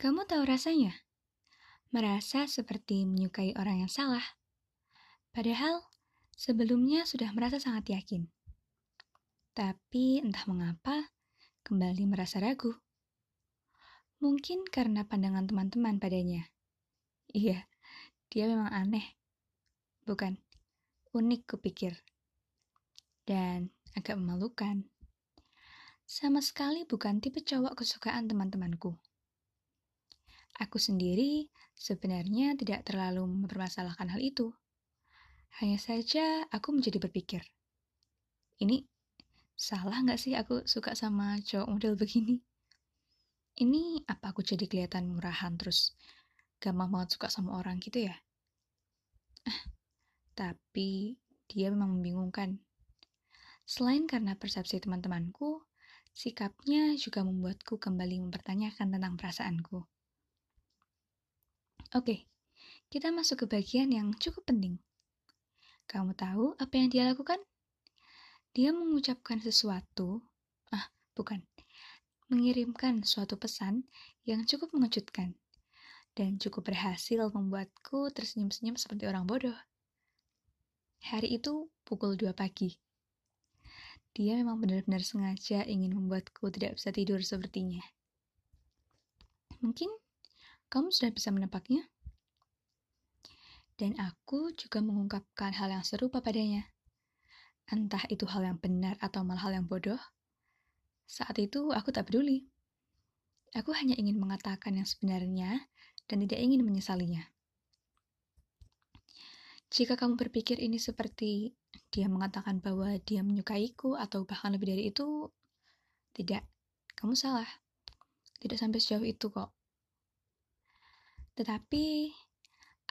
Kamu tahu rasanya? Merasa seperti menyukai orang yang salah. Padahal sebelumnya sudah merasa sangat yakin. Tapi entah mengapa kembali merasa ragu. Mungkin karena pandangan teman-teman padanya. Iya, dia memang aneh. Bukan, unik kupikir. Dan agak memalukan. Sama sekali bukan tipe cowok kesukaan teman-temanku. Aku sendiri sebenarnya tidak terlalu mempermasalahkan hal itu. Hanya saja aku menjadi berpikir, ini salah nggak sih aku suka sama cowok model begini? Ini apa aku jadi kelihatan murahan terus gampang banget suka sama orang gitu ya? Ah, tapi dia memang membingungkan. Selain karena persepsi teman-temanku, sikapnya juga membuatku kembali mempertanyakan tentang perasaanku. Oke, kita masuk ke bagian yang cukup penting. Kamu tahu apa yang dia lakukan? Dia mengucapkan sesuatu, ah, bukan, mengirimkan suatu pesan yang cukup mengejutkan dan cukup berhasil membuatku tersenyum-senyum seperti orang bodoh. Hari itu pukul 2 pagi. Dia memang benar-benar sengaja ingin membuatku tidak bisa tidur sepertinya. Mungkin kamu sudah bisa menebaknya. Dan aku juga mengungkapkan hal yang serupa padanya. Entah itu hal yang benar atau malah hal yang bodoh. Saat itu aku tak peduli. Aku hanya ingin mengatakan yang sebenarnya dan tidak ingin menyesalinya. Jika kamu berpikir ini seperti dia mengatakan bahwa dia menyukaiku atau bahkan lebih dari itu, tidak, kamu salah. Tidak sampai sejauh itu kok. Tetapi,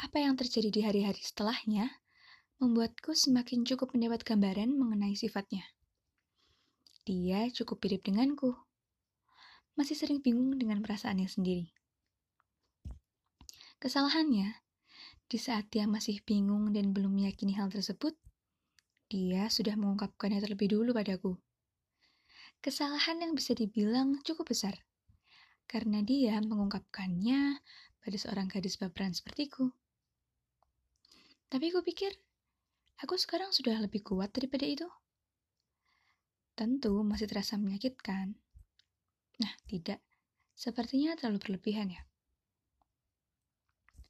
apa yang terjadi di hari-hari setelahnya membuatku semakin cukup mendapat gambaran mengenai sifatnya. Dia cukup mirip denganku. Masih sering bingung dengan perasaannya sendiri. Kesalahannya, di saat dia masih bingung dan belum meyakini hal tersebut, dia sudah mengungkapkannya terlebih dulu padaku. Kesalahan yang bisa dibilang cukup besar, karena dia mengungkapkannya pada seorang gadis baperan sepertiku. Tapi aku pikir, aku sekarang sudah lebih kuat daripada itu. Tentu masih terasa menyakitkan. Nah, tidak. Sepertinya terlalu berlebihan ya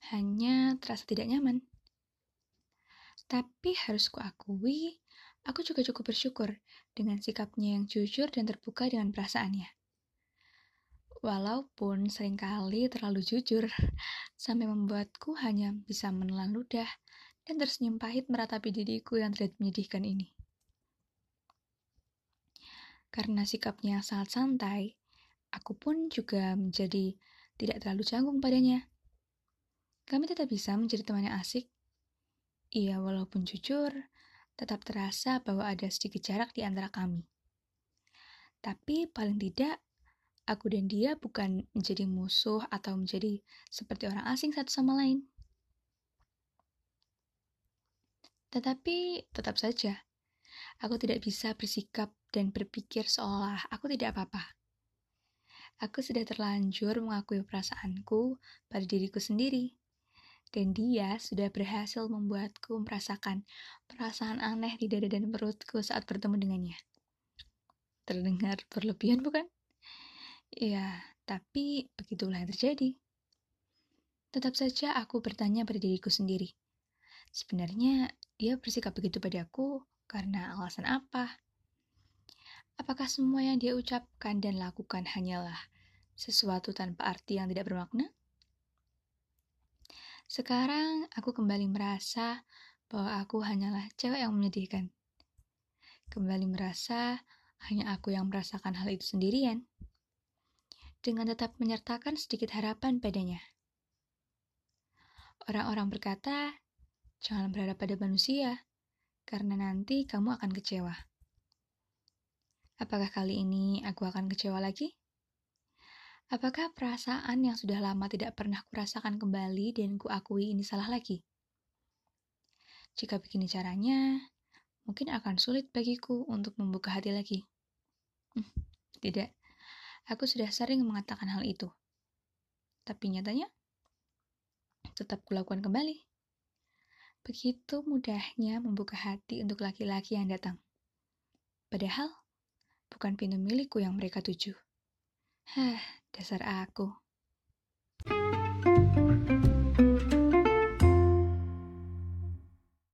hanya terasa tidak nyaman. Tapi harus kuakui, aku juga cukup bersyukur dengan sikapnya yang jujur dan terbuka dengan perasaannya. Walaupun sering kali terlalu jujur, sampai membuatku hanya bisa menelan ludah dan tersenyum pahit meratapi diriku yang terlihat menyedihkan ini. Karena sikapnya sangat santai, aku pun juga menjadi tidak terlalu canggung padanya kami tetap bisa menjadi teman yang asik. Iya, walaupun jujur, tetap terasa bahwa ada sedikit jarak di antara kami. Tapi paling tidak, aku dan dia bukan menjadi musuh atau menjadi seperti orang asing satu sama lain. Tetapi tetap saja, aku tidak bisa bersikap dan berpikir seolah aku tidak apa-apa. Aku sudah terlanjur mengakui perasaanku pada diriku sendiri dan dia sudah berhasil membuatku merasakan perasaan aneh di dada dan perutku saat bertemu dengannya. Terdengar berlebihan bukan? Ya, tapi begitulah yang terjadi. Tetap saja aku bertanya pada diriku sendiri. Sebenarnya dia bersikap begitu padaku karena alasan apa? Apakah semua yang dia ucapkan dan lakukan hanyalah sesuatu tanpa arti yang tidak bermakna? Sekarang aku kembali merasa bahwa aku hanyalah cewek yang menyedihkan. Kembali merasa hanya aku yang merasakan hal itu sendirian. Dengan tetap menyertakan sedikit harapan padanya. Orang-orang berkata, jangan berharap pada manusia, karena nanti kamu akan kecewa. Apakah kali ini aku akan kecewa lagi? Apakah perasaan yang sudah lama tidak pernah kurasakan kembali dan kuakui ini salah lagi? Jika begini caranya, mungkin akan sulit bagiku untuk membuka hati lagi. Hmm, tidak, aku sudah sering mengatakan hal itu. tapi nyatanya tetap kulakukan kembali. Begitu mudahnya membuka hati untuk laki-laki yang datang. Padahal, bukan pintu milikku yang mereka tuju. Hah, dasar aku.